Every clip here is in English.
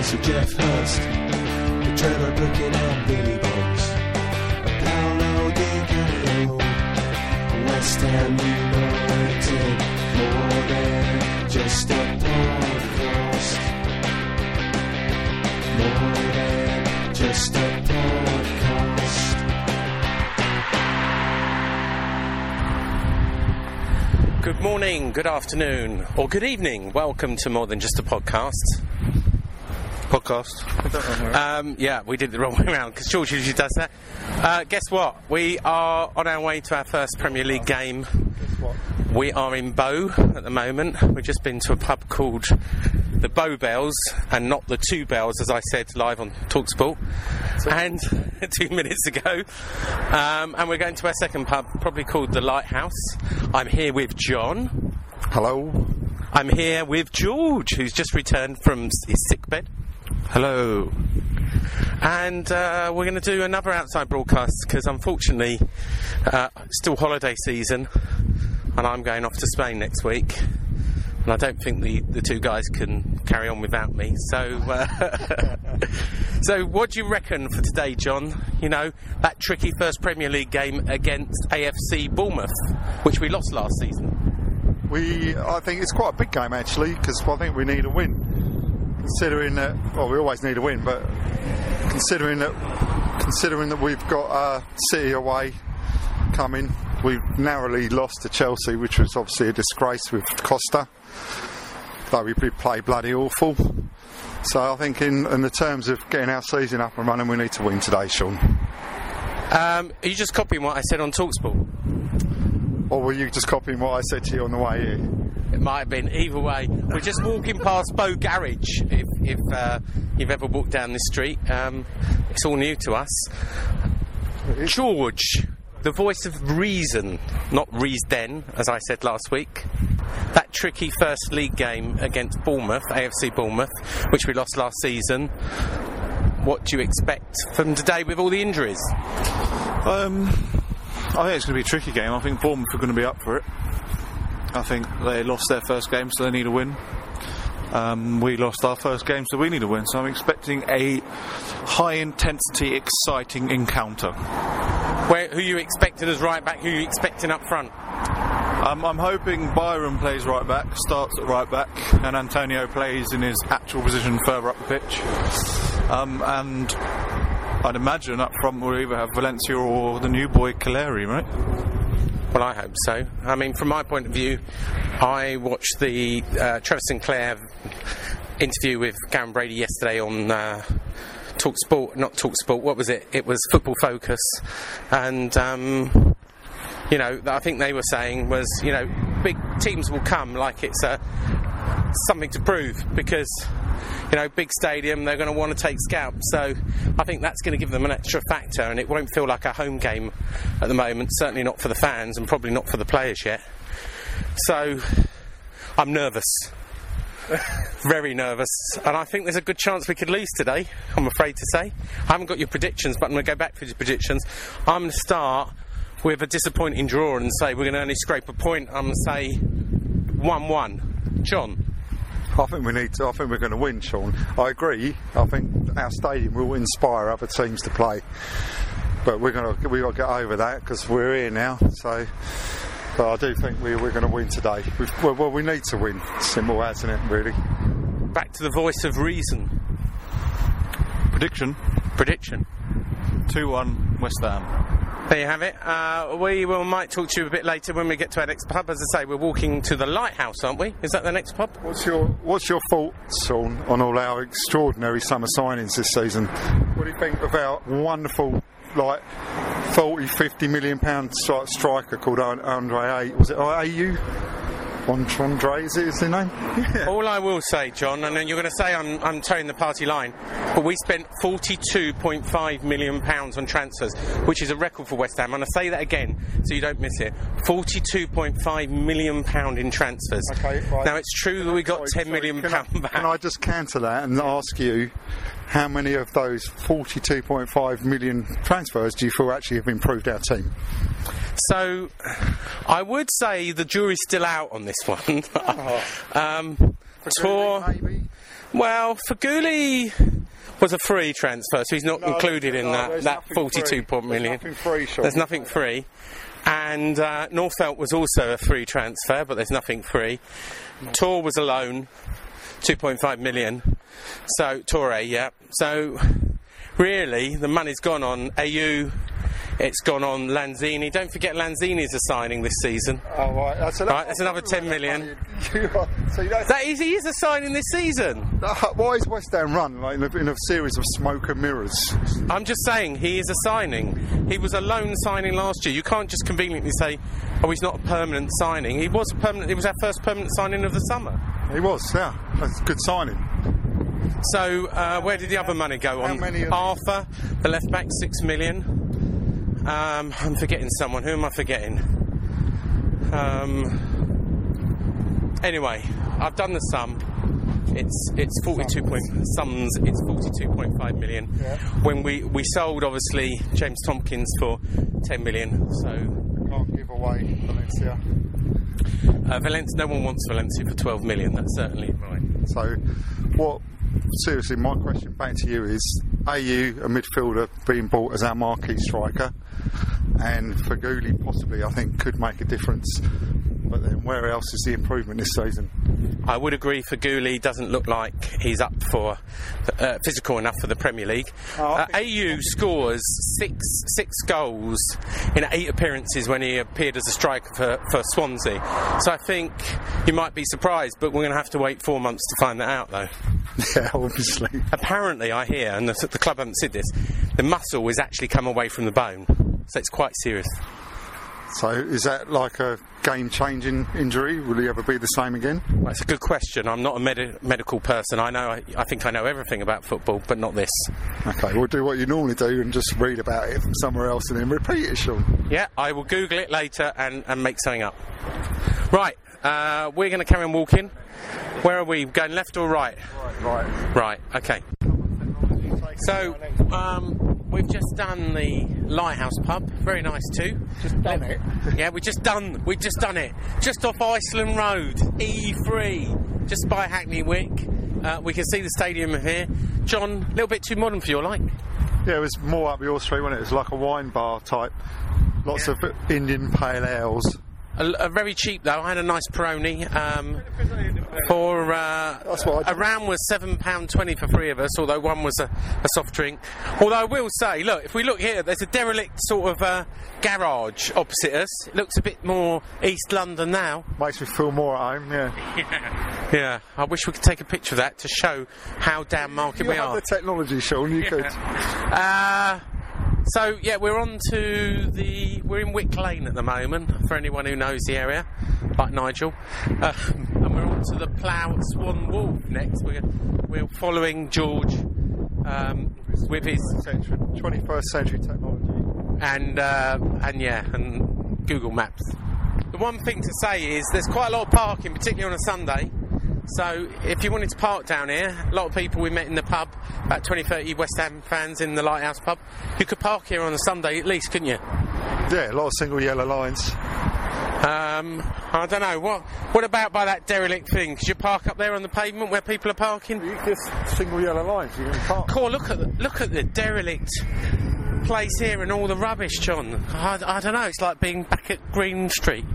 And Geoff Hurst. The Trevor Brooking and Billy Bonds. Paolo Di Canio. West Ham United. More than just a podcast. More than just a podcast. Good morning, good afternoon, or good evening. Welcome to More Than Just a Podcast. Podcast. Um, yeah, we did it the wrong way around because George usually does that. Uh, guess what? We are on our way to our first Premier League game. We are in Bow at the moment. We've just been to a pub called the Bow Bells and not the Two Bells, as I said live on Talksport, and two minutes ago. Um, and we're going to our second pub, probably called the Lighthouse. I'm here with John. Hello. I'm here with George, who's just returned from his sick bed. Hello. And uh, we're going to do another outside broadcast because unfortunately, uh, still holiday season, and I'm going off to Spain next week. And I don't think the, the two guys can carry on without me. So, uh, so what do you reckon for today, John? You know that tricky first Premier League game against AFC Bournemouth, which we lost last season. We, I think it's quite a big game actually because I think we need a win. Considering that, well, we always need a win, but considering that, considering that we've got uh, City away coming, we've narrowly lost to Chelsea, which was obviously a disgrace with Costa. Though we did play bloody awful. So I think in, in the terms of getting our season up and running, we need to win today, Sean. Um, are you just copying what I said on Talksport? Or were you just copying what I said to you on the way here? It might have been. Either way, we're just walking past Bow Garage. If, if uh, you've ever walked down this street, um, it's all new to us. George, the voice of reason, not reason, as I said last week. That tricky first league game against Bournemouth, AFC Bournemouth, which we lost last season. What do you expect from today with all the injuries? Um, I think it's going to be a tricky game. I think Bournemouth are going to be up for it. I think they lost their first game, so they need a win. Um, we lost our first game, so we need a win. So I'm expecting a high intensity, exciting encounter. Where, who you expected as right back? Who you expecting up front? Um, I'm hoping Byram plays right back, starts at right back, and Antonio plays in his actual position further up the pitch. Um, and I'd imagine up front we'll either have Valencia or the new boy Calleri, right? Well, I hope so. I mean, from my point of view, I watched the uh, Trevor Sinclair interview with Karren Brady yesterday on uh, Talk Sport, not Talk Sport. What was it? It was Football Focus, and um, you know, I think they were saying was, you know, big teams will come like it's a something to prove because you know, big stadium, they're going to want to take scalps. So I think that's going to give them an extra factor, and it won't feel like a home game at the moment. Certainly not for the fans, and probably not for the players yet. So I'm nervous. Very nervous, and I think there's a good chance we could lose today. I'm afraid to say. I haven't got your predictions, but I'm going to go back for your predictions. I'm going to start with a disappointing draw and say we're going to only scrape a point. I'm going to say 1 1. John. I think we need to. I think we're going to win, Sean. I agree. I think our stadium will inspire other teams to play, but we're going to we got to get over that because we're here now. So But I do think we, we're going to win today. We've, well, well, we need to win. Simple as, isn't it, really? Back to the voice of reason. Prediction Prediction. 2 1 West Ham. There you have it. Uh, we will might talk to you a bit later when we get to our next pub. As I say, we're walking to the lighthouse, aren't we? Is that the next pub? What's your What's your thoughts on, on all our extraordinary summer signings this season? What do you think of our wonderful, like, 40, 50 million pound striker called An- Andre A? Was it Ayew? Andre, is it his name? Yeah. All I will say, John, and then you're going to say I'm, I'm towing the party line, but we spent 42.5 million pounds on transfers, which is a record for West Ham. And I say that again, so you don't miss it. 42.5 million pound in transfers. Okay, right. Now it's true that we got Sorry, 10 million sorry, can pound I, back. Can I just counter that and ask you how many of those 42.5 million transfers do you feel actually have improved our team? So, I would say the jury's still out on this one. um, Töre, Maybe. well, Feghouli was a free transfer, so he's not No, included in no, that that nothing 42 free. point There's nothing free, Sean. There's nothing free. And uh, Nordtveit was also a free transfer, but there's nothing free. Töre was a loan, 2.5 million. So Töre, yeah. So really, the money's gone on Ayew. It's gone on Lanzini. Don't forget Lanzini's a signing this season. Oh, right. That's, Right, that's another 10 million. You are- See, that's, That is, he is a signing this season. why is West Ham run like in a, in a series of smoke and mirrors? I'm just saying he is a signing. He was a loan signing last year. You can't just conveniently say, "Oh, he's not a permanent signing." He was a permanent. It was our first permanent signing of the summer. He was, yeah. That's a good signing. So uh, where did the other money go How on? many Arthur, the left back, six million. Um, I'm forgetting someone. Who am I forgetting? Um, anyway, I've done the sum. It's it's 42 point sums. It's 42.5 million. Yeah. When we we sold obviously James Tomkins for 10 million. So Can't give away Valencia. Uh, Valencia. No one wants Valencia for 12 million. That's certainly right. So, what? Seriously, my question back to you is: Are you a midfielder, being bought as our marquee striker, and Feghouli possibly, I think, could make a difference. But then, where else is the improvement this season? I would agree. Feghouli doesn't look like he's up for uh, physical enough for the Premier League. Oh, uh, Ayew scores six six goals in eight appearances when he appeared as a striker for, for Swansea. So I think you might be surprised, but we're going to have to wait four months to find that out, though. Yeah, obviously. Apparently, I hear, and the, the club haven't said this, the muscle has actually come away from the bone, so it's quite serious. So, is that like a game-changing injury? Will he ever be the same again? That's a good question. I'm not a medi- medical person. I know. I, I think I know everything about football, but not this. Okay, we'll do what you normally do and just read about it from somewhere else and then repeat it, Sean. Yeah, I will Google it later and, and make something up. Right, uh, we're going to carry on walking. Where are we? Going left or right? right? Right. Right, okay. So, um, we've just done the Lighthouse pub. Very nice too. Just done it. Yeah, we just done. We just done it. Just off Iceland Road, E3, just by Hackney Wick. Uh, we can see the stadium here. John, a little bit too modern for your like. Yeah, it was more up your street, wasn't it? It was like a wine bar type. Lots of Indian pale ales. A, a very cheap though. I had a nice Peroni um, for uh, That's what I a round was seven pound twenty for three of us. Although one was a, a soft drink. Although I will say, look, if we look here, there's a derelict sort of uh, garage opposite us. It looks a bit more East London now. Makes me feel more at home, yeah. Yeah, I wish we could take a picture of that to show how damn market You we have are. the technology, Sean, you could. Uh, so yeah, we're on to the we're in Wick Lane at the moment. For anyone who knows the area, like Nigel, uh, and we're on to the Plough at Swan Wharf next. We're we're following George um, with his 21st century technology. and uh, and yeah, and Google Maps. The one thing to say is there's quite a lot of parking, particularly on a Sunday. So if you wanted to park down here, a lot of people we met in the pub, about 20, 30 West Ham fans in the Lighthouse pub, you could park here on a Sunday at least, couldn't you? Yeah, a lot of single yellow lines. Um, I don't know. What What about by that derelict thing? Could you park up there on the pavement where people are parking? You just single yellow lines, you can park. Cool. Look at the, look at the derelict place here and all the rubbish, John. I, I don't know. It's like being back at Green Street.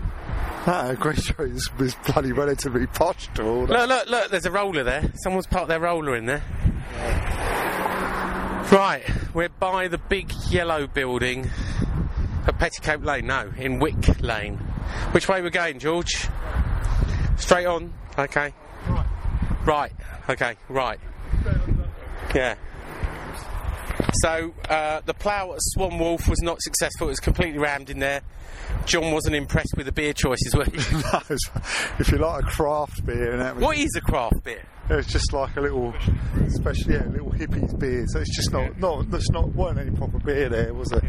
Green Street is, is bloody relatively posh to all that. Look, look, look, there's a roller there. Someone's parked their roller in there. Right, we're by the big yellow building at Petticoat Lane. No, in Wick Lane. Which way we're going, George? Straight on. Okay. Right. Right. Okay. Right. Yeah. So uh, the plough at Swan Wharf was not successful. It was completely rammed in there. John wasn't impressed with the beer choices, were you? No, it's- if you like a craft beer, and that what is a craft beer? it's just like a little, especially yeah, little hippies beer. So it's just not, not, there's not weren't any proper beer there, was it?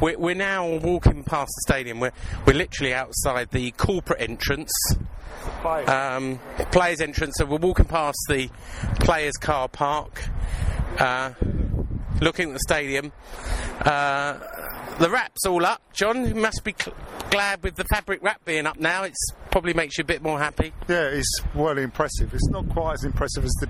We're, we're now walking past the stadium. We're, we're literally outside the corporate entrance, um, players' entrance. So we're walking past the players' car park, uh, looking at the stadium. Uh, the wrap's all up. John, you must be cl- glad with the fabric wrap being up now. It's probably makes you a bit more happy. Yeah, it's well impressive. It's not quite as impressive as the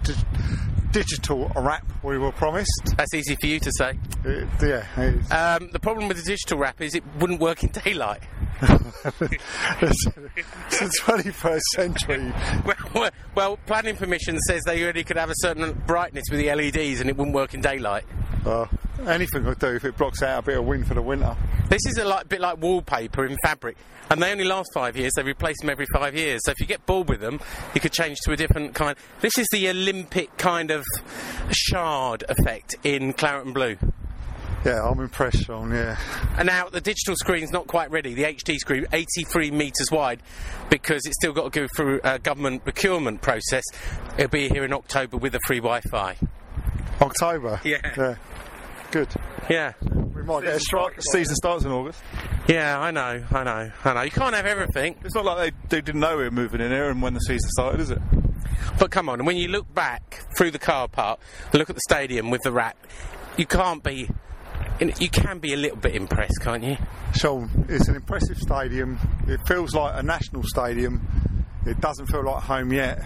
digital wrap we were promised. That's easy for you to say. It, yeah, Um, the problem with the digital wrap is it wouldn't work in daylight. it's, it's the 21st century. Well, well, well, planning permission says they only could have a certain brightness with the LEDs and it wouldn't work in daylight. Uh, anything will do if it blocks out a bit of wind for the winter. This is a like, bit like wallpaper in fabric, and they only last five years. They replace them every five years. So if you get bored with them, you could change to a different kind. This is the Olympic kind of shard effect in claret and blue. Yeah, I'm impressed, Sean. Yeah, And now the digital screen's not quite ready. The HD screen, 83 metres wide, because it's still got to go through a government procurement process. It'll be here in October with the free Wi-Fi. October. Yeah. yeah. Good. Yeah. We might get a strike. The season starts in August. Yeah, I know, I know, I know. You can't have everything. It's not like they, they didn't know we were moving in here and when the season started, is it? But come on, when you look back through the car park, look at the stadium with the wrap, you can't be. You can be a little bit impressed, can't you? Sean, it's an impressive stadium. It feels like a national stadium. It doesn't feel like home yet.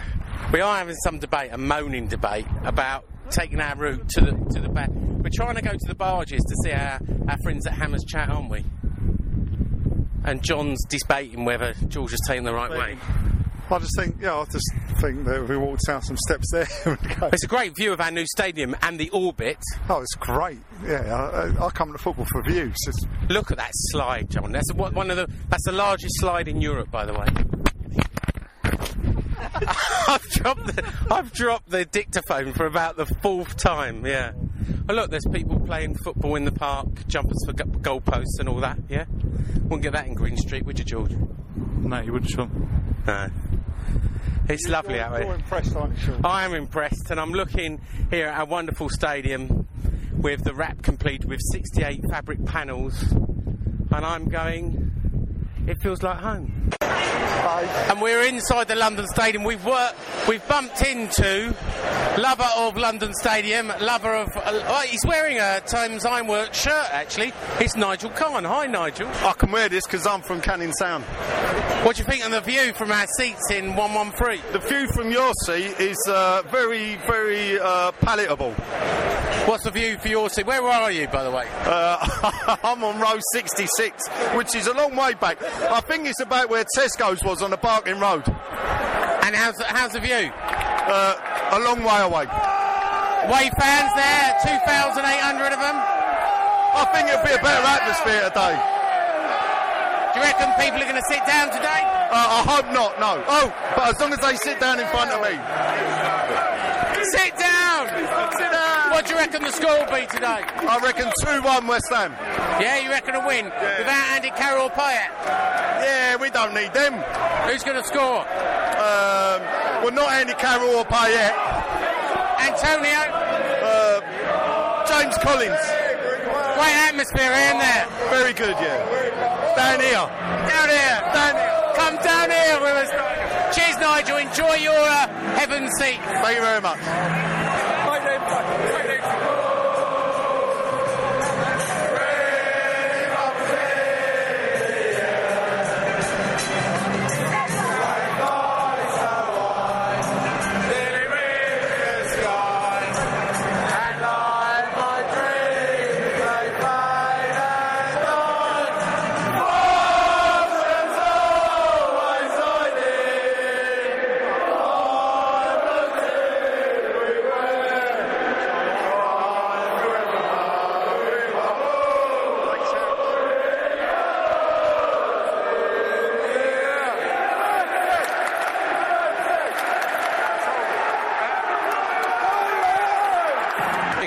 We are having some debate, a moaning debate, about taking our route to the to the back. We're trying to go to the barges to see our, our friends at Hammers Chat, aren't we? And John's debating whether George is taking the right way. I just think, yeah, I just think that if we walked down some steps there, It's a great view of our new stadium and the orbit. oh, it's great. Yeah, I, I- come to football for views. It's, Look at that slide, John. That's one of the that's the largest slide in Europe, by the way. I've dropped the I've dropped the dictaphone for about the fourth time. Yeah. Oh look, there's people playing football in the park, jumpers for goalposts and all that. Yeah. Wouldn't get that in Green Street, would you, George? No, you wouldn't, Sean. No. It's lovely out you're there. impressed, aren't you, Sean? I am impressed, and I'm looking here at a wonderful stadium with the wrap complete with 68 fabric panels, and I'm going. It feels like home. And we're inside the London Stadium. We've worked, we've bumped into lover of London Stadium, lover of. Uh, oh, he's wearing a Thames Ironworks shirt. Actually, it's Nigel Khan. Hi, Nigel. I can wear this because I'm from Canning Town. What do you think of the view from our seats in 113? The view from your seat is uh, very, very uh, palatable. What's the view for your seat? Where are you, by the way? Uh, I'm on row 66, which is a long way back. I think it's about where Tesco's was on the Barking Road. And how's the, how's the view? Uh, a long way away. Way fans there, 2,800 of them. I think it'll be a better atmosphere today. Do you reckon people are going to sit down today? Uh, I hope not, no. Oh, but as long as they sit down in front of me. Sit down! Sit down. What do you reckon the score will be today? I reckon 2 1 West Ham. Yeah, you reckon a win? Without Andy Carroll Payet? Yeah, we don't need them. Who's going to score? Um, well, not Andy Carroll or Payet. Antonio? Uh, James Collins. Great atmosphere, isn't there? Very good, yeah. Down here. Down here. Down here. Come down here with us. Cheers, Nigel. Enjoy your uh, heaven seat. Thank you very much.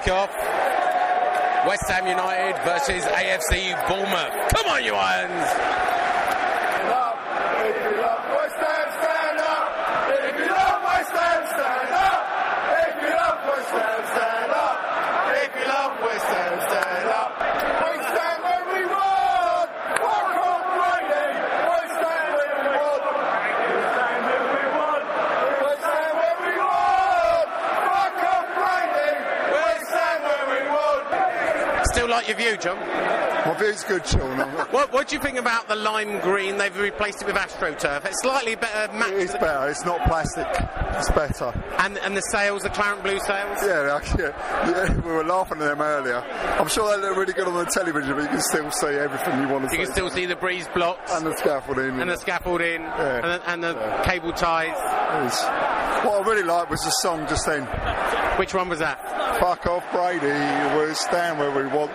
Kick-off. West Ham United versus AFC Bournemouth. Come on, you Irons! If you love West Ham, stand up. If you love West Ham, stand up. If you love West Ham, stand up. If you love West Ham, stand up. We stand where we want. Fuck off, Brady. We stand where we want. We stand where we want. We stand where we want. Fuck off, Brady. We stand where we want. Still like your view, John? My view's good, Sean. What, what do you think about the lime green? They've replaced it with AstroTurf. It's slightly better match. It's better. It's not plastic. It's better. And, and the sails, the Clarent Blue sails? Yeah, yeah, yeah, we were laughing at them earlier. I'm sure they look really good on the television, but you can still see everything you want to see. You can still see the breeze blocks and the scaffolding. and the scaffolding Yeah. and the, and the cable ties. What I really liked was the song just then. Which one was that? Fuck off, Brady. We'll stand where we want.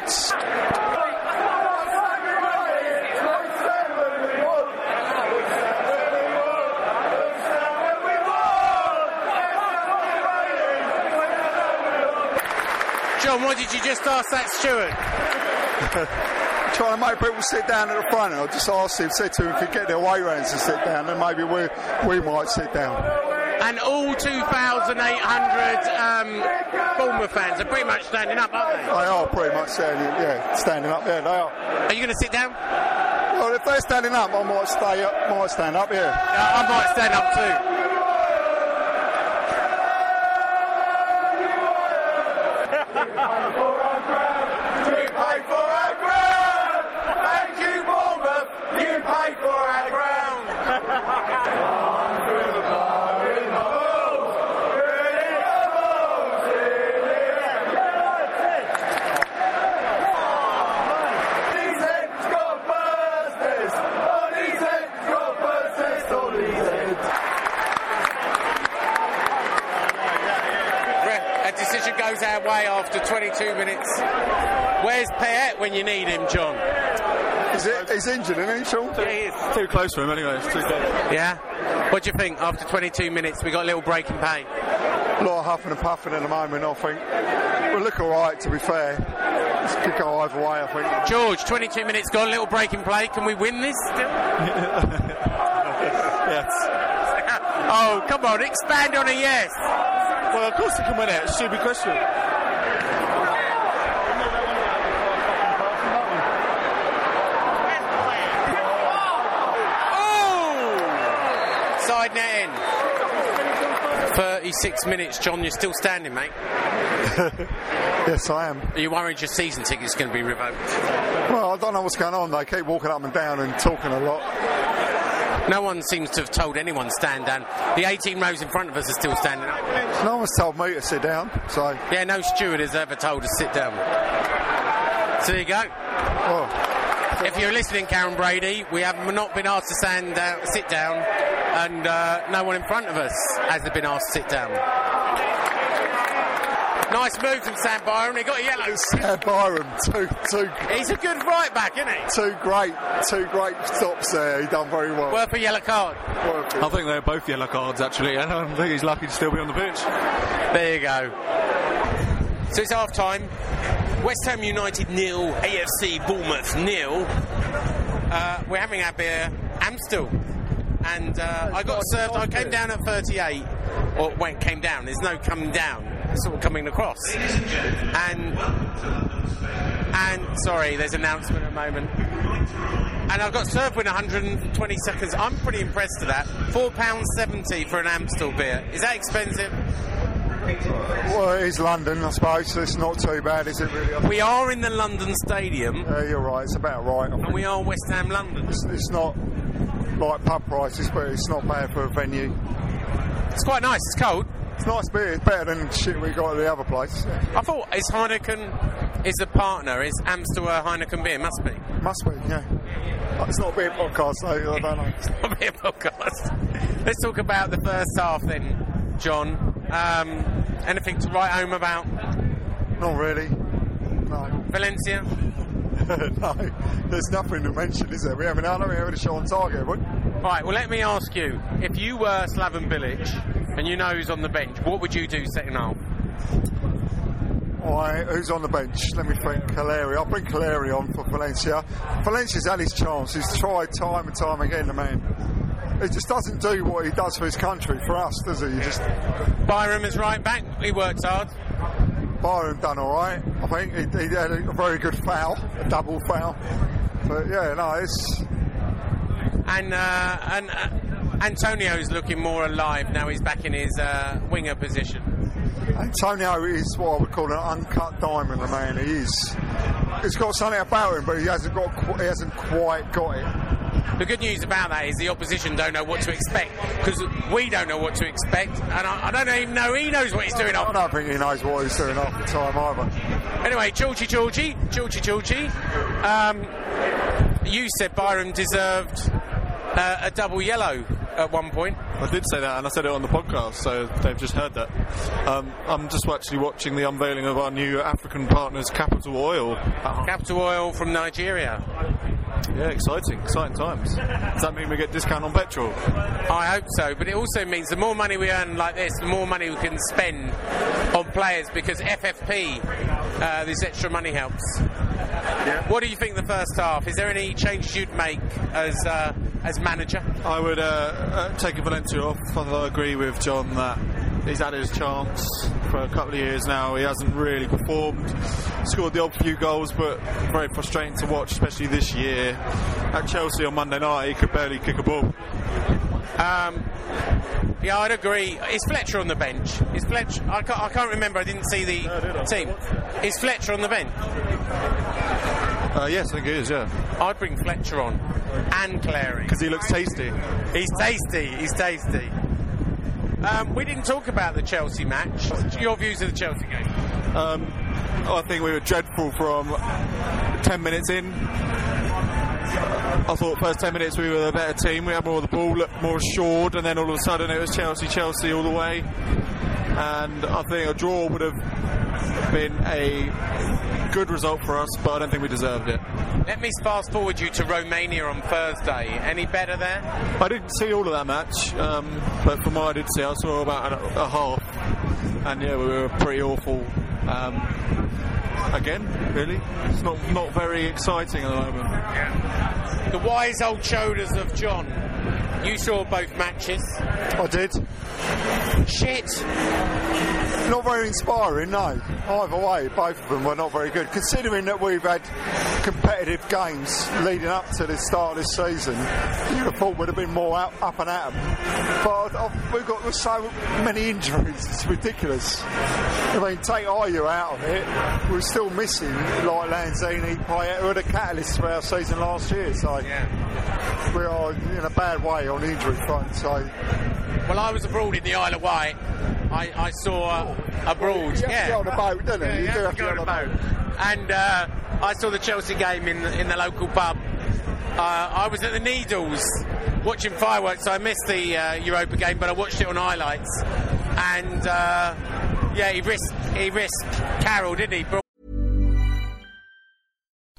John, what did you just ask that steward? Trying to make people sit down at the front. And I just asked him, said to him, if he get their way rounds to sit down, then maybe we we might sit down. And all 2,800 um, Bournemouth fans are pretty much standing up, aren't they? They are pretty much standing, yeah, standing up there. They are. Are you going to sit down? Well, if they're standing up, I might stay up, might stand up. Yeah. I might stand up too. You pay for our ground. Thank you, Bournemouth. You pay for our ground. These heads got bursters. Oh, these heads got bursters. Oh, these heads. Re- A decision goes our way after 22 minutes. Where's Payet when you need him, John? Is it, he's injured, isn't he, Sean? Yeah, he is. Too close for him anyway. It's too close. Yeah? What do you think after 22 minutes? We got a little break in pay. A lot of huffing and puffing at the moment, I think. We'll look all right, to be fair. This could go either way, I think. George, 22 minutes, gone. a little break in play. Can we win this still? Yes. oh, come on, expand on a yes. Well, of course they can win it. It's a stupid question. Oh! Net in. 36 minutes, John. You're still standing, mate. Yes, I am. Are you worried your season ticket's going to be revoked? Well, I don't know what's going on. They keep walking up and down and talking a lot. No one seems to have told anyone stand down. The 18 rows in front of us are still standing up. No one's told me to sit down, so. Yeah, no steward has ever told us to sit down. So there you go. Well, If you're listening, Karren Brady, we have not been asked to stand down, sit down, and uh, no one in front of us has been asked to sit down. Nice move from Sam Byram. He got a yellow. Sam Byram, two, two, He's a good right back, isn't he? two great, two great stops there. He done very well. Worth a yellow card. Worth it. I think they're both yellow cards actually, and I think he's lucky to still be on the pitch. There you go. So it's half time. West Ham United nil, AFC Bournemouth nil. Uh, we're having our beer, Amstel. And uh, I got served, I came down at 38, or went came down, there's no coming down, it's sort of coming across. And, and, sorry, there's an announcement at the moment. And I got served within 120 seconds. I'm pretty impressed with that. £4.70 for an Amstel beer. Is that expensive? Well, it is London, I suppose. So it's not too bad, is it? Really? We are in the London Stadium, Uh, you're right. It's about right. I and think. we are West Ham London. It's, it's not like pub prices, but it's not bad for a venue. It's quite nice. It's cold. It's nice beer. It's better than shit we got at the other place. I thought is Heineken is a partner. Is Amstel a Heineken beer? Must be. Must be, yeah. It's not a beer podcast, so I don't know. Not be a podcast. Let's talk about the first half then, John. Um, anything to write home about Not really. No. Valencia? no. There's nothing to mention, is there? We haven't had we haven't a shot on target, have we? Right. Well, let me ask you: if you were Slaven Bilic and you know who's on the bench, what would you do second half? I, who's on the bench? Let me think. Calleri. I'll bring Calleri on for Valencia. Valencia's had his chance. He's tried time and time again, the man. He just doesn't do what he does for his country, for us, does he? He just Byram is right back. He works hard. Byram done all right. I think he, he had a very good foul, a double foul. But yeah, no, it's And uh, and uh, Antonio's looking more alive now. He's back in his uh, winger position. Antonio is what I would call an uncut diamond. The man he is. He's got something about him, but he hasn't got. He hasn't quite got it. The good news about that is the opposition don't know what to expect because we don't know what to expect, and I, I don't even know he knows what he's doing. I Off. don't think he knows what he's doing half the time either. Anyway, Georgie, Georgie, Georgie, Georgie. Um, you said Byram deserved uh, a double yellow at one point. I did say that, and I said it on the podcast, so they've just heard that. Um, I'm just actually watching the unveiling of our new African partners, Capital Oil. Capital Oil from Nigeria. Yeah, exciting, exciting times. Does that mean we get discount on petrol? I hope so, but it also means the more money we earn like this, the more money we can spend on players because FFP, uh, this extra money helps. What do you think the first half? Is there any changes you'd make as uh, as manager? I would uh, uh, take Valencia off. I agree with John that he's had his chance for a couple of years now. He hasn't really performed. Scored the odd few goals, but very frustrating to watch, especially this year. At Chelsea on Monday night, he could barely kick a ball. Um, yeah, I'd agree. Is Fletcher on the bench? Is Fletcher? I can't, I can't remember. I didn't see the team. Is Fletcher on the bench? Uh, yes, I think he is, yeah. I'd bring Fletcher on and Clary. Because he looks tasty. He's tasty. He's tasty. Um, we didn't talk about the Chelsea match. Your views of the Chelsea game? Um, I think we were dreadful from 10 minutes in. I thought first 10 minutes we were the better team. We had more of the ball, looked more assured, and then all of a sudden it was Chelsea, Chelsea all the way. And I think a draw would have been a good result for us, but I don't think we deserved it. Let me fast forward you to Romania on Thursday. Any better there? I didn't see all of that match, um, but from what I did see, I saw about a, a half, and yeah, we were pretty awful. Um, again, really, it's not not very exciting at the moment. The wise old shoulders of John. You saw both matches. I did. Shit. Not very inspiring, no. Either way, both of them were not very good. Considering that we've had competitive games leading up to the start of this season, you'd have thought would have been more up, up and at 'em. But uh, we've got so many injuries, it's ridiculous. I mean, take Ayew out of it, we're still missing like Lanzini, Payet, who were the catalysts for our season last year. So we are in a bad way on the injury front. So Well, I was abroad in the Isle of Wight. I, I saw abroad. You have to yeah. get on a boat, don't you? Yeah, You you do have have to to go on a a boat. And uh, I saw the Chelsea game in in the local pub. Uh, I was at the Needles watching fireworks. So I missed the uh, Europa game, but I watched it on highlights. And uh, yeah, he risked he risked Carroll, didn't he?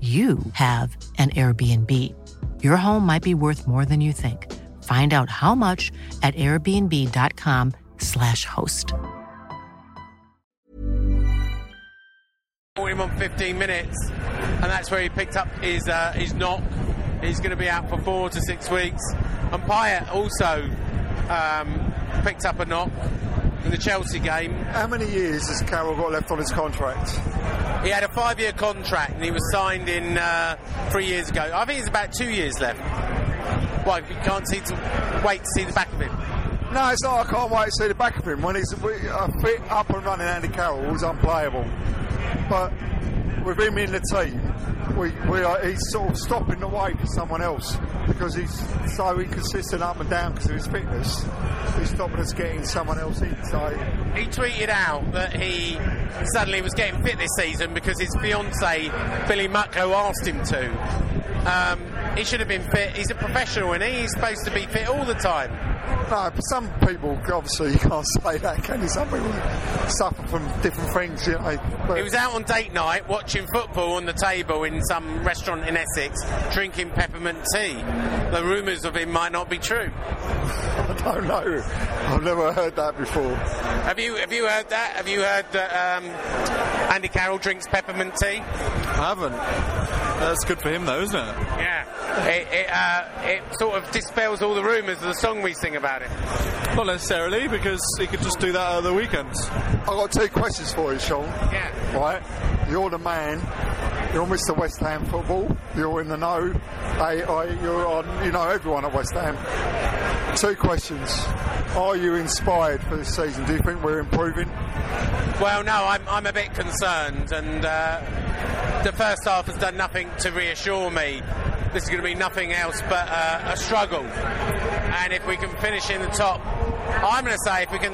you have an Airbnb. Your home might be worth more than you think. Find out how much at airbnb.com/slash host. Brought him on 15 minutes, and that's where he picked up his uh, his knock. He's going to be out for four to six weeks. And Payet also um, picked up a knock in the Chelsea game. How many years has Carroll got left on his contract? He had a five-year contract, and he was signed in uh, three years ago. I think it's about two years left. Why? You can't see to wait to see the back of him. No, it's not. I can't wait to see the back of him. When he's a fit, up and running Andy Carroll was unplayable. But with him in the team, we, we are, he's sort of stopping the way for someone else because he's so inconsistent up and down because of his fitness. He's stopping us getting someone else in. So He tweeted out that he suddenly was getting fit this season because his fiance Billi Mucklow asked him to. Um, he should have been fit. He's a professional, and he's supposed to be fit all the time. No, some people, obviously, you can't say that, can you? Some people suffer from different things, you know. But He was out on date night watching football on the table in some restaurant in Essex, drinking peppermint tea. The rumours of him might not be true. I don't know. I've never heard that before. Have you Have you heard that? Have you heard that um, Andy Carroll drinks peppermint tea? I haven't. That's good for him, though, isn't it? Yeah. It it, uh, it sort of dispels all the rumours of the song we sing about it. Not necessarily, because he could just do that at the weekends. I've got two questions for you, Sean. Yeah. Right? You're the man. You're Mr. West Ham football. You're in the know. I, I, you're on, you know everyone at West Ham. Two questions. Are you inspired for this season? Do you think we're improving? Well, no, I'm, I'm a bit concerned, and uh, the first half has done nothing to reassure me. This is going to be nothing else but uh, a struggle. And if we can finish in the top, I'm going to say if we can,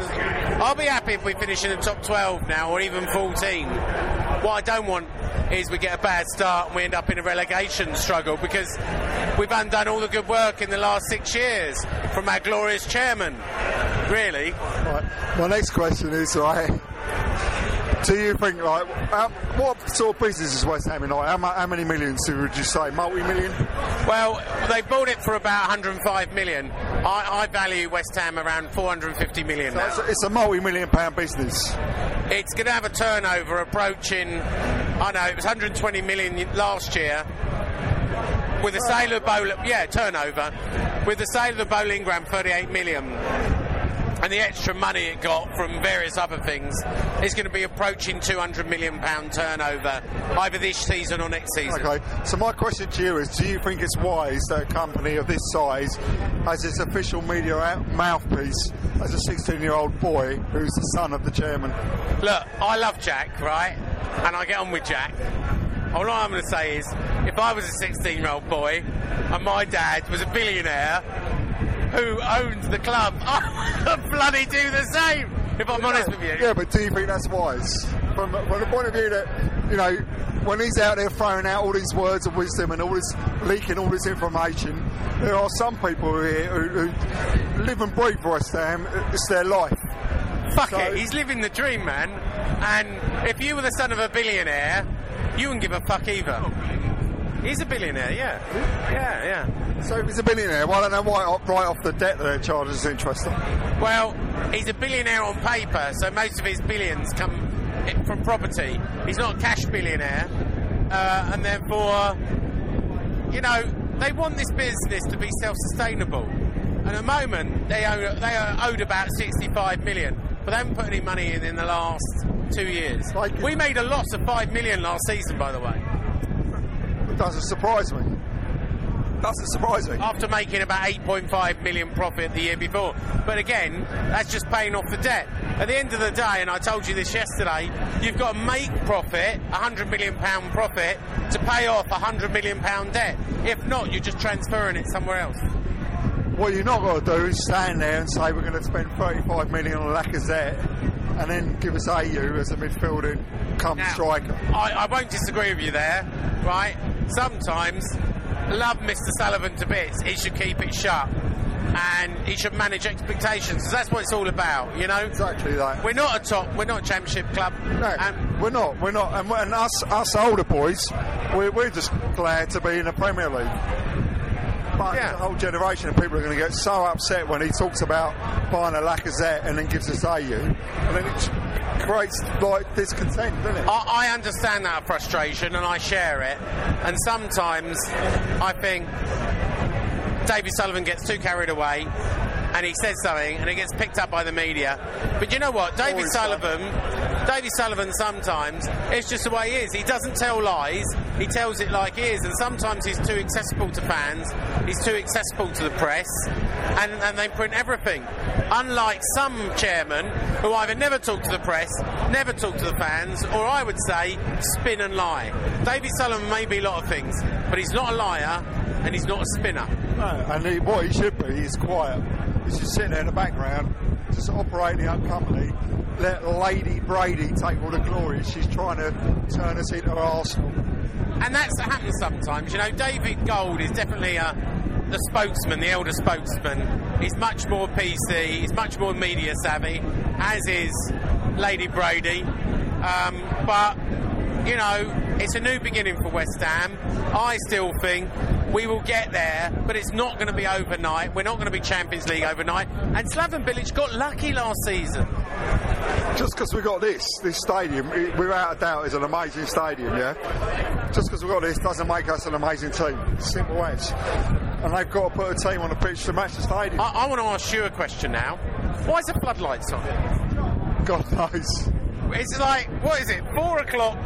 I'll be happy if we finish in the top 12 now, or even 14. What I don't want is we get a bad start and we end up in a relegation struggle because we've undone all the good work in the last six years from our glorious chairman. Really. Right. My next question is, right, do you think, like, how, what sort of business is West Ham in? Like, how, how many millions would you say? Multi-million? Well, they bought it for about 105 million. I, I value West Ham around 450 million So it's, a, it's a multi-million pound business. It's going to have a turnover approaching, I know, it was 120 million last year. With the sale of Bowl, yeah, turnover. With the sale of the Boleyn Ground, 38 million. And the extra money it got from various other things is going to be approaching 200 million pound turnover either this season or next season. Okay, so my question to you is: Do you think it's wise that a company of this size as its official media mouthpiece as a 16-year-old boy who's the son of the chairman? Look, I love Jack, right? And I get on with Jack. All I'm going to say is, if I was a 16 year old boy and my dad was a billionaire who owns the club, I would bloody do the same, if I'm honest with you. Yeah, but do you think that's wise? From, from the point of view that, you know, when he's out there throwing out all these words of wisdom and all this leaking all this information, there are some people here who, who live and breathe West Ham. It's their life. Fuck So- it, he's living the dream, man. And if you were the son of a billionaire, you wouldn't give a fuck either. He's a billionaire, yeah. Yeah, yeah. So if he's a billionaire, why don't they write off, off the debt that they're charged as interest on? Well, he's a billionaire on paper, so most of his billions come from property. He's not a cash billionaire, uh, and therefore, you know, they want this business to be self-sustainable. And at the moment, they owe, they are owed about 65 million, but they haven't put any money in in the last two years. Like- we made a loss of five million last season, by the way, doesn't surprise me. Doesn't surprise me. after making about 8.5 million profit the year before. But again, that's just paying off the debt. At the end of the day, and I told you this yesterday, you've got to make profit, 100 million pound profit, to pay off a 100 million pound debt. If not, you're just transferring it somewhere else. What you're not going to do is stand there and say we're going to spend 35 million on Lacazette and then give us Ayew as a midfielder come Now, striker. I, I won't disagree with you there, right? Sometimes, love Mr. Sullivan to bits. He should keep it shut. And he should manage expectations. that's what it's all about, you know? Exactly that. We're not a top, we're not a championship club. No. And We're not. We're not. And, and us, us older boys, we're, we're just glad to be in the Premier League. But Yeah. the whole generation of people are going to get so upset when he talks about buying a Lacazette and then gives us Ayew, and then it creates like discontent, doesn't it? I, I understand that frustration and I share it. And sometimes I think David Sullivan gets too carried away and he says something and it gets picked up by the media. But you know what? David Sullivan, David Sullivan sometimes, it's just the way he is. He doesn't tell lies, he tells it like it is. And sometimes he's too accessible to fans, he's too accessible to the press, and, and they print everything. Unlike some chairmen who either never talk to the press, never talk to the fans, or I would say spin and lie. David Sullivan may be a lot of things, but he's not a liar and he's not a spinner. No, and he, what he should be is quiet. He's just sitting there in the background, just operating the company. Let Lady Brady take all the glory. She's trying to turn us into Arsenal. And that's what happens sometimes. You know, David Gold is definitely a, the spokesman, the elder spokesman. He's much more PC, he's much more media savvy, as is Lady Brady. Um, but, you know, it's a new beginning for West Ham. I still think we will get there, but it's not going to be overnight. We're not going to be Champions League overnight. And Slaven Bilic got lucky last season. Just because we got this, this stadium, it, without a doubt, is an amazing stadium, yeah? Just because we got this doesn't make us an amazing team. Simple as. And they've got to put a team on the pitch to match the stadium. I, I want to ask you a question now. Why is the floodlights on? God knows. It's like, what is it, four o'clock,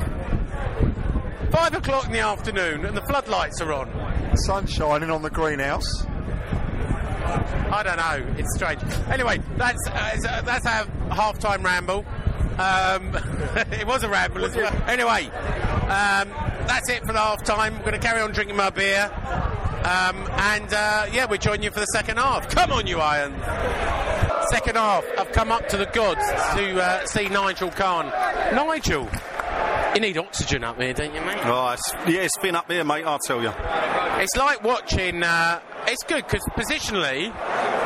five o'clock in the afternoon, and the floodlights are on. Sun shining on the greenhouse. I don't know, it's strange. Anyway, that's uh, that's our half-time ramble. Um, it was a ramble as well. Anyway, um, that's it for the half-time. We're going to carry on drinking my beer. Um, and uh, yeah, we're joining you for the second half. Come on, you Irons. Second half, I've come up to the gods to uh, see Nigel Khan. Nigel, you need oxygen up here, don't you, mate? Oh, it's, yeah, it's been up here, mate, I'll tell you. It's like watching. Uh, it's good because positionally,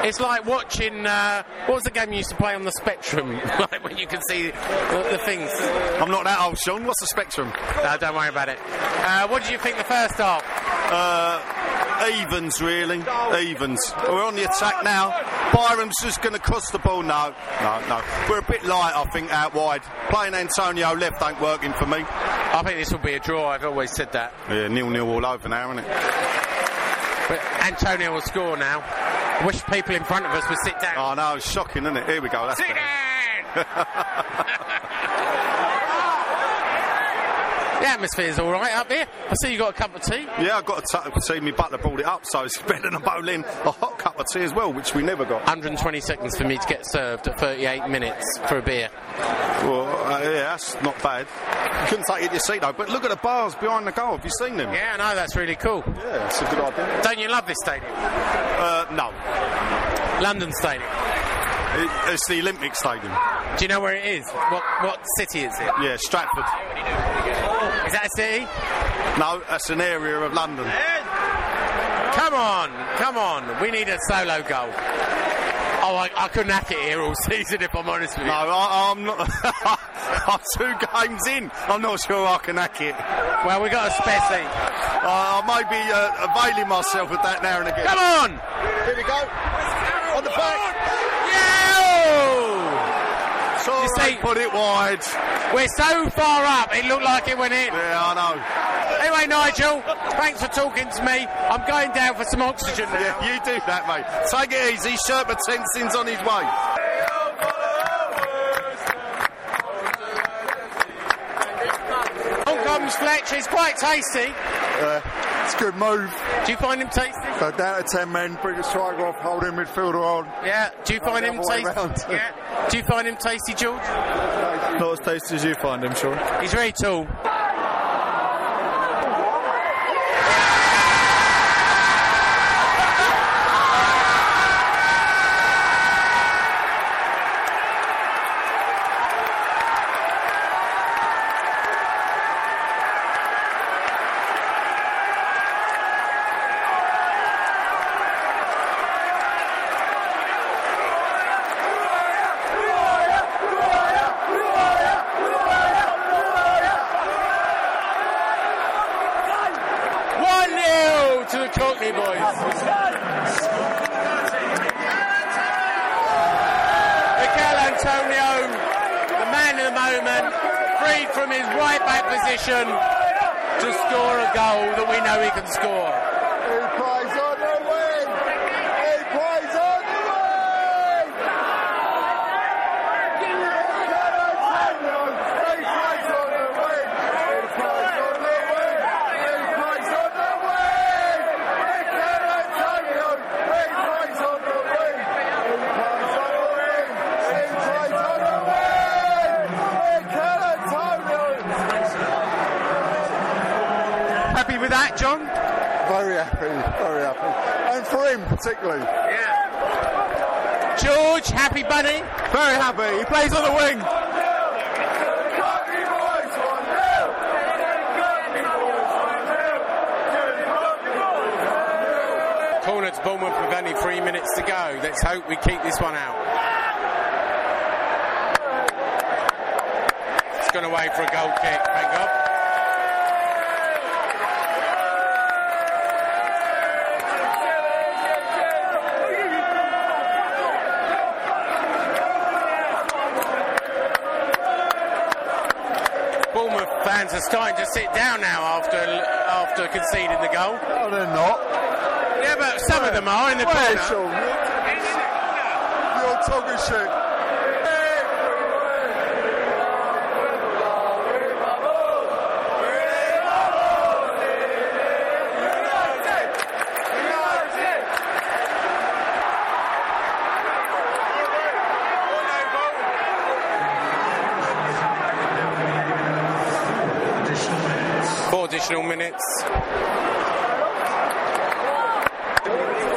it's like watching. Uh, what was the game you used to play on the Spectrum? like when you can see the, the things. I'm not that old, Sean. What's the spectrum? No, don't worry about it. Uh, what did you think the first half? Uh, evens, really. Evens. We're on the attack now. Byram's just going to cross the ball. No, no, no. We're a bit light, I think, out wide. Playing Antonio left ain't working for me. I think this will be a draw. I've always said that. Yeah, nil-nil all over now, isn't it? But Antonio will score now. I wish people in front of us would sit down. Oh, no, it's shocking, isn't it? Here we go. That's Sit better. down! the atmosphere's all right up here. I see you got a cup of tea. Yeah, I've got to t- see me butler brought it up, so it's better than Boleyn a hot cup of tea as well, which we never got. 120 seconds for me to get served at 38 minutes for a beer. Well, uh, yeah, that's not bad. You couldn't take it to your seat though, but look at the bars behind the goal. Have you seen them? Yeah, I know, that's really cool. Yeah, it's a good idea. Don't you love this stadium? Uh, no, London Stadium. it, it's the Olympic Stadium. Do you know where it is? What what city is it? Yeah, Stratford. Is that a city? No, that's an area of London. Come on, come on. We need a solo goal. Oh, I, I couldn't hack it here all season if I'm honest with you. No, I, I'm not. I'm two games in. I'm not sure I can hack it. Well, we got a seat. Uh, I may be uh, availing myself of that now and again. Come on! Here we go. On the back. You put it wide. We're so far up, it looked like it went in. Yeah, I know. Anyway, Nigel, thanks for talking to me. I'm going down for some oxygen now. Yeah, you do that, mate. Take it easy. Sherpa Tenzing's on his way. On comes Fletch, it's quite tasty. Uh, it's a good move. Do you find him tasty? So down to 10 men, bring the striker off, holding midfielder on. Yeah. Do you find him tasty? Yeah. Do you find him tasty, George? Not as tasty as you find him, Sean. He's very tall. Position to score a goal that we know he can score. He plays on the wing. He plays on the wing. Michail Antonio, he plays on the wing. He plays on the wing. He plays on the wing. Michail Antonio, he plays on the wing. He plays on the wing. He plays on the wing. Mikel Antonio. Happy with that, John? Very happy, very happy. And for him particularly. Yeah. George, happy buddy? Very happy. He plays on the wing. Corner to Bournemouth with only three minutes to go. Let's hope we keep this one out. It's gone away for a goal kick, thank God. Bournemouth fans are starting to sit down now after after conceding the goal. Oh, they're not. Yeah, but some of them are in the Where, corner. Sean? You're talking shit. Four additional minutes.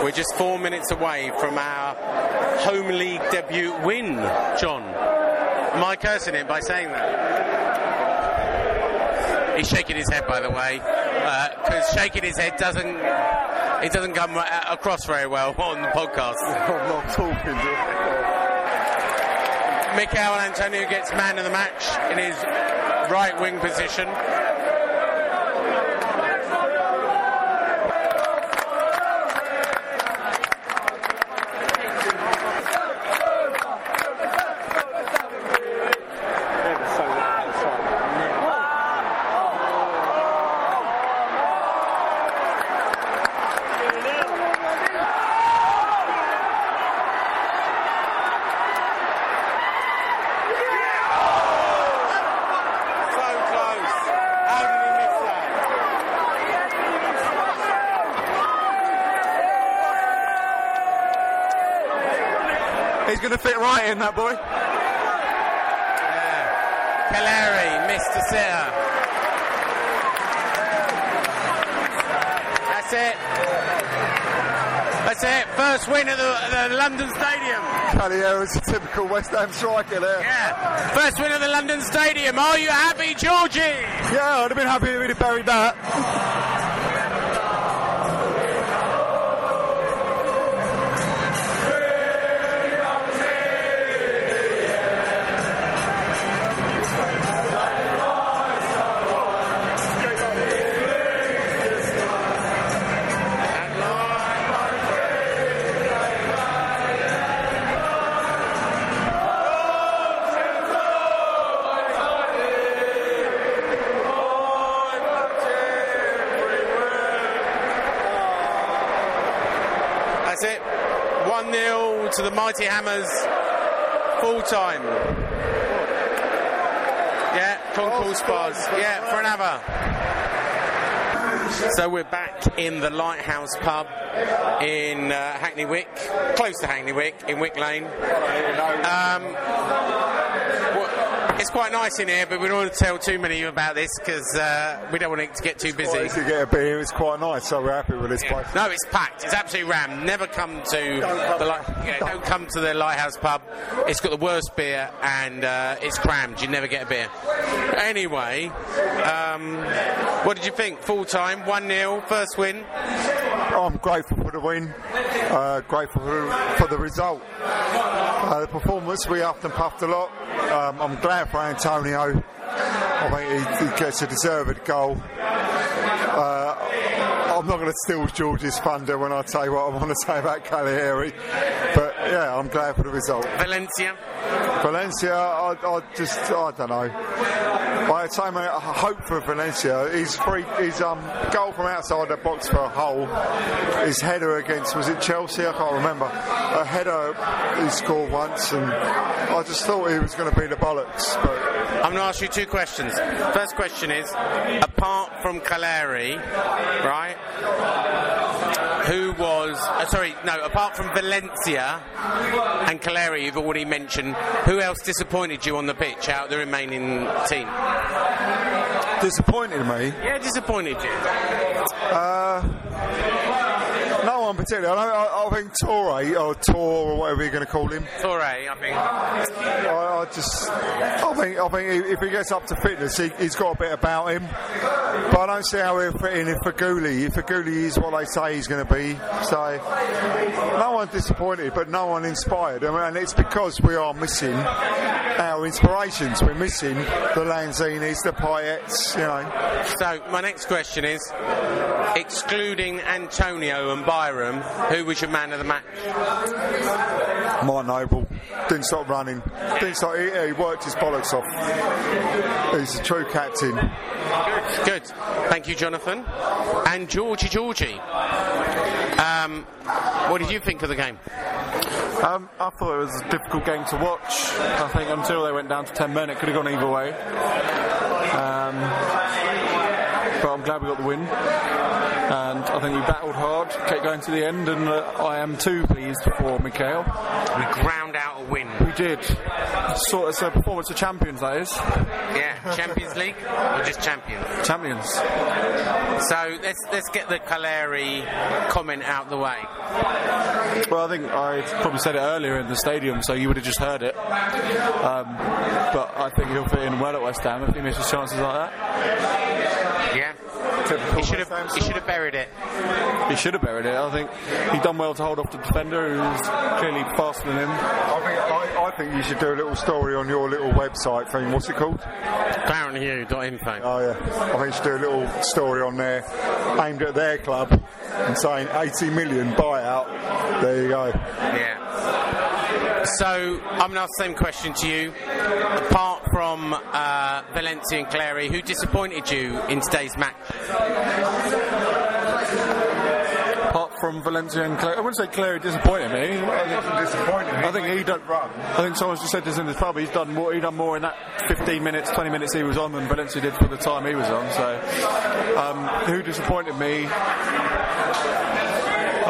We're just four minutes away from our home league debut win, John. Am I cursing him by saying that? He's shaking his head, by the way, because shaking his head doesn't it doesn't come uh, across very well on the podcast. I'm not talking. Michail Antonio gets man of the match in his right wing position. So close. How did he miss that? He's going to fit right in, that boy. Calleri missed the sitter. That's it. That's it. First win at the, the London Stadium. Calleri's a typical West Ham striker there. Yeah. First win at the London Stadium. Are you happy, Georgie? Yeah, I'd have been happy if he'd have buried that. Mighty Hammers. Full time. Yeah, concourse bars. Yeah, for an hour. So we're back in the Lighthouse pub in uh, Hackney Wick, close to Hackney Wick, in Wick Lane. Um, it's quite nice in here, but we don't want to tell too many of you about this because uh, we don't want it to get too busy. Well, if you get a beer, it's quite nice, so we're happy with this place. No, it's packed. It's absolutely rammed. Never come to the light, yeah, don't come to the Lighthouse pub. It's got the worst beer and uh, it's crammed. You never get a beer. Anyway, um, what did you think? Full time, one 0 first win. I'm grateful for the win, uh, grateful for, for the result. Uh, the performance, we huffed and puffed a lot. Um, I'm glad for Antonio. I think he, he gets a deserved goal. Uh, I'm not going to steal George's thunder when I tell you what I want to say about Calleri, but yeah, I'm glad for the result. Valencia. Valencia, I, I just, I don't know. By the time I hope for Valencia. His free, his um, goal from outside the box for a hole, his header against was it Chelsea? I can't remember. A header he scored once, and I just thought he was going to be the bollocks. But I'm going to ask you two questions. First question is, apart from Calleri, right? Who was, uh, sorry, no, apart from Valencia and Calleri, you've already mentioned, who else disappointed you on the pitch out of the remaining team? disappointed me. Yeah, disappointed you. Uh, particularly. I, I, I think Torre or Tor or whatever you're going to call him. Torre, I think. I, I just, I think, I think if he gets up to fitness, he, he's got a bit about him. But I don't see how he'll fit in if Feghouli. If Feghouli is what they say he's going to be, so no one disappointed, but no one inspired. I mean, and it's because we are missing our inspirations. We're missing the Lanzinis, the Payets, you know. So, my next question is excluding Antonio and Byram, who was your man of the match? Mark Noble didn't stop running. Didn't stop. He, he worked his bollocks off. He's a true captain. Good. Thank you, Jonathan. And Georgie Georgie. Um, what did you think of the game? Um, I thought it was a difficult game to watch. I think until they went down to 10 men, it could have gone either way. Um, but I'm glad we got the win. I think we battled hard, kept going to the end, and uh, I am too pleased for Michail. We ground out a win. We did. Sort of, it's a performance of champions, that is. Yeah, Champions League or just champions? Champions. So let's let's get the Calleri comment out the way. Well, I think I probably said it earlier in the stadium, so you would have just heard it. Um, but I think he'll fit in well at West Ham if he misses chances like that. Yeah. He should have he should have buried it. He should have buried it. I think he done well to hold off the defender, who's clearly faster than him. I think, I, I think you should do a little story on your little website thing. What's it called? ClaretandHugh.info. Oh yeah, I think you should do a little story on there aimed at their club and saying 80 million buyout. There you go. Yeah. So I'm going to ask the same question to you. Apart from uh, Valencia and Clary, who disappointed you in today's match? Apart from Valencia and Clary, I wouldn't say Clary disappointed me. I Disappointing. I think he done. I think someone just said this in the pub. He's done more. He done more in that 15 minutes, 20 minutes he was on than Valencia did for the time he was on. So, um, who disappointed me?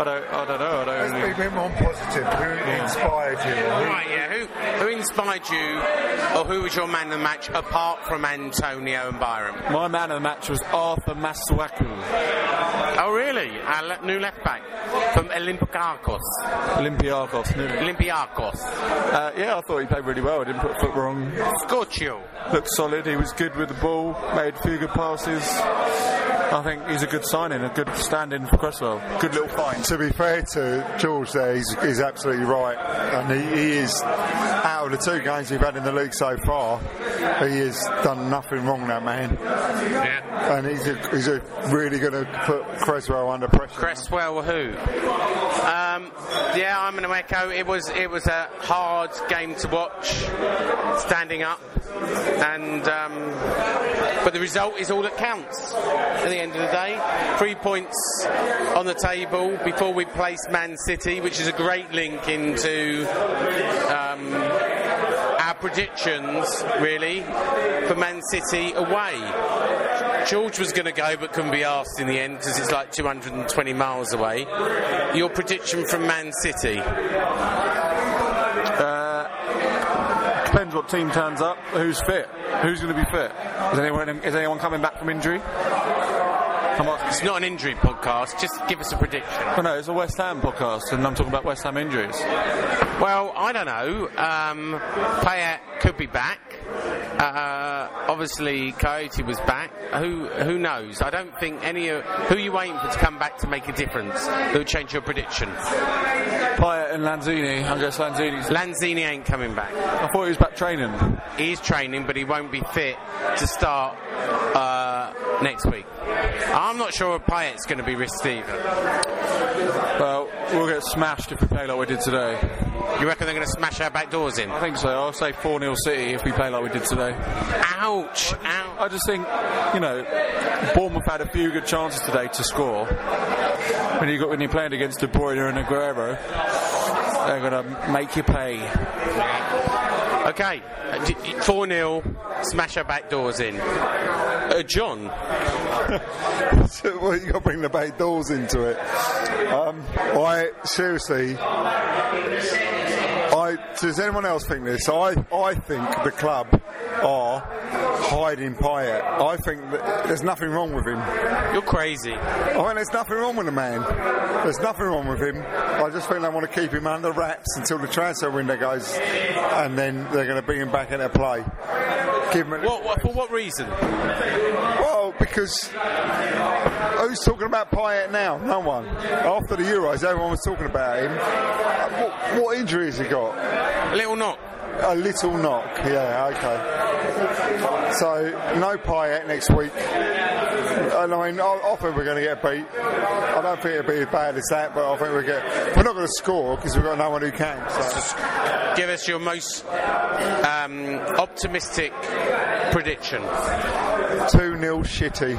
I don't. I don't know. I don't. Let's be a bit more positive. Who inspired you? Who- Right, yeah. Who, who inspired you, or who was your man of the match apart from Antonio and Byram? My man of the match was Arthur Masuaku, Oh, really? Our le- new left back from Olympiacos. Olympiacos. Olympiacos. Uh, yeah, I thought he played really well. I didn't put foot wrong. Scorchio. Looked solid. He was good with the ball. Made a few good passes. I think he's a good signing, a good stand-in for Cresswell. Good little find. To be fair to George there, he's, he's absolutely right. And he, he is, out of the two games we've had in the league so far, he has done nothing wrong, that man. Yeah. And he's, a, he's a really going to put Cresswell under pressure. Cresswell who? Um, yeah, I'm going to echo. It was it was a hard game to watch, standing up, and um, but the result is all that counts. At the end of the day, three points on the table before we place Man City, which is a great link into. Um, our predictions, really, for Man City away. George was going to go but couldn't be asked in the end because it's like 220 miles away. Your prediction from Man City? Uh, depends what team turns up. Who's fit? Who's going to be fit? Is anyone is anyone coming back from injury? Come on. It's not an injury podcast, just give us a prediction. Oh, no, it's a West Ham podcast, and I'm talking about West Ham injuries. Well, I don't know. Um, Payet could be back. Uh, obviously, Kouyaté was back. Who who knows? I don't think any of who are you waiting for to come back to make a difference would change your prediction. Payet and Lanzini. I guess Lanzini's. Lanzini ain't coming back. I thought he was back training. He's training, but he won't be fit to start uh, next week. I'm not sure Payet's going to be risked either. Well, we'll get smashed if we play like we did today. You reckon they're going to smash our back doors in? I think so. I'll say 4 0 City if we play like we did today. Ouch! Ouch! I just think, you know, Bournemouth had a few good chances today to score. When, you got, when you're playing against De Bruyne and Aguero, they're going to make you pay. Okay, 4 0, smash our back doors in. Uh, John, well, you got to bring the back doors into it. Um, I seriously, I does anyone else think this? I I think the club are hiding Payet. I think that there's nothing wrong with him. you're crazy. I mean, there's nothing wrong with the man. There's nothing wrong with him. I just think they want to keep him under wraps until the transfer window goes, and then they're going to bring him back into play. Give him. What, what, for what reason? well, because who's talking about Payet now? No one. After the Euros, everyone was talking about him. What, what injury has he got? A little knock. A little knock. Yeah, okay. So no Payet next week. And I mean, I, I think we're going to get beat. I don't think it'll be as bad as that, but I think we get. We're not going to score because we've got no one who can. So Give us your most um, optimistic prediction. two 0 shitty.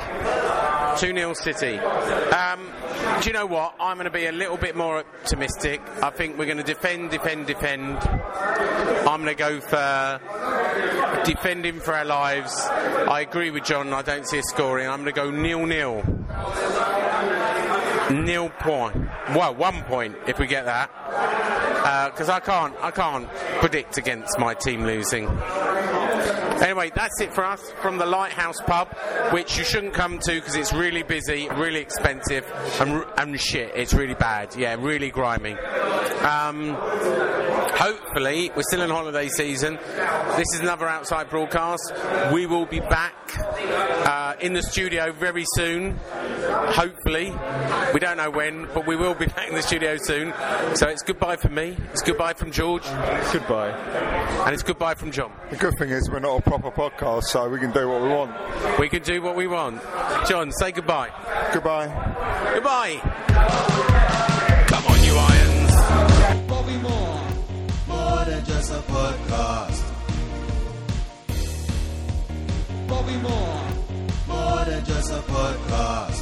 2 0 City. Um, do you know what? I'm going to be a little bit more optimistic. I think we're going to defend, defend, defend. I'm going to go for defending for our lives. I agree with John. I don't see a scoring. I'm going to go nil nil. Nil point. Well, one point if we get that. Uh, because I can't, I can't predict against my team losing. Anyway, that's it for us from the Lighthouse Pub, which you shouldn't come to because it's really busy, really expensive, and, and shit. It's really bad. Yeah, really grimy. Um, hopefully, we're still in holiday season. This is another outside broadcast. We will be back uh, in the studio very soon. Hopefully, we don't know when, but we will be back in the studio soon. So it's goodbye from me. It's goodbye from George, Goodbye. and it's goodbye from John. The good thing is we're not a proper podcast, so we can do what we want. We can do what we want. John, say goodbye. Goodbye. Goodbye. Come on, you irons. Bobby Moore. More than just a podcast. Bobby Moore. More than just a podcast.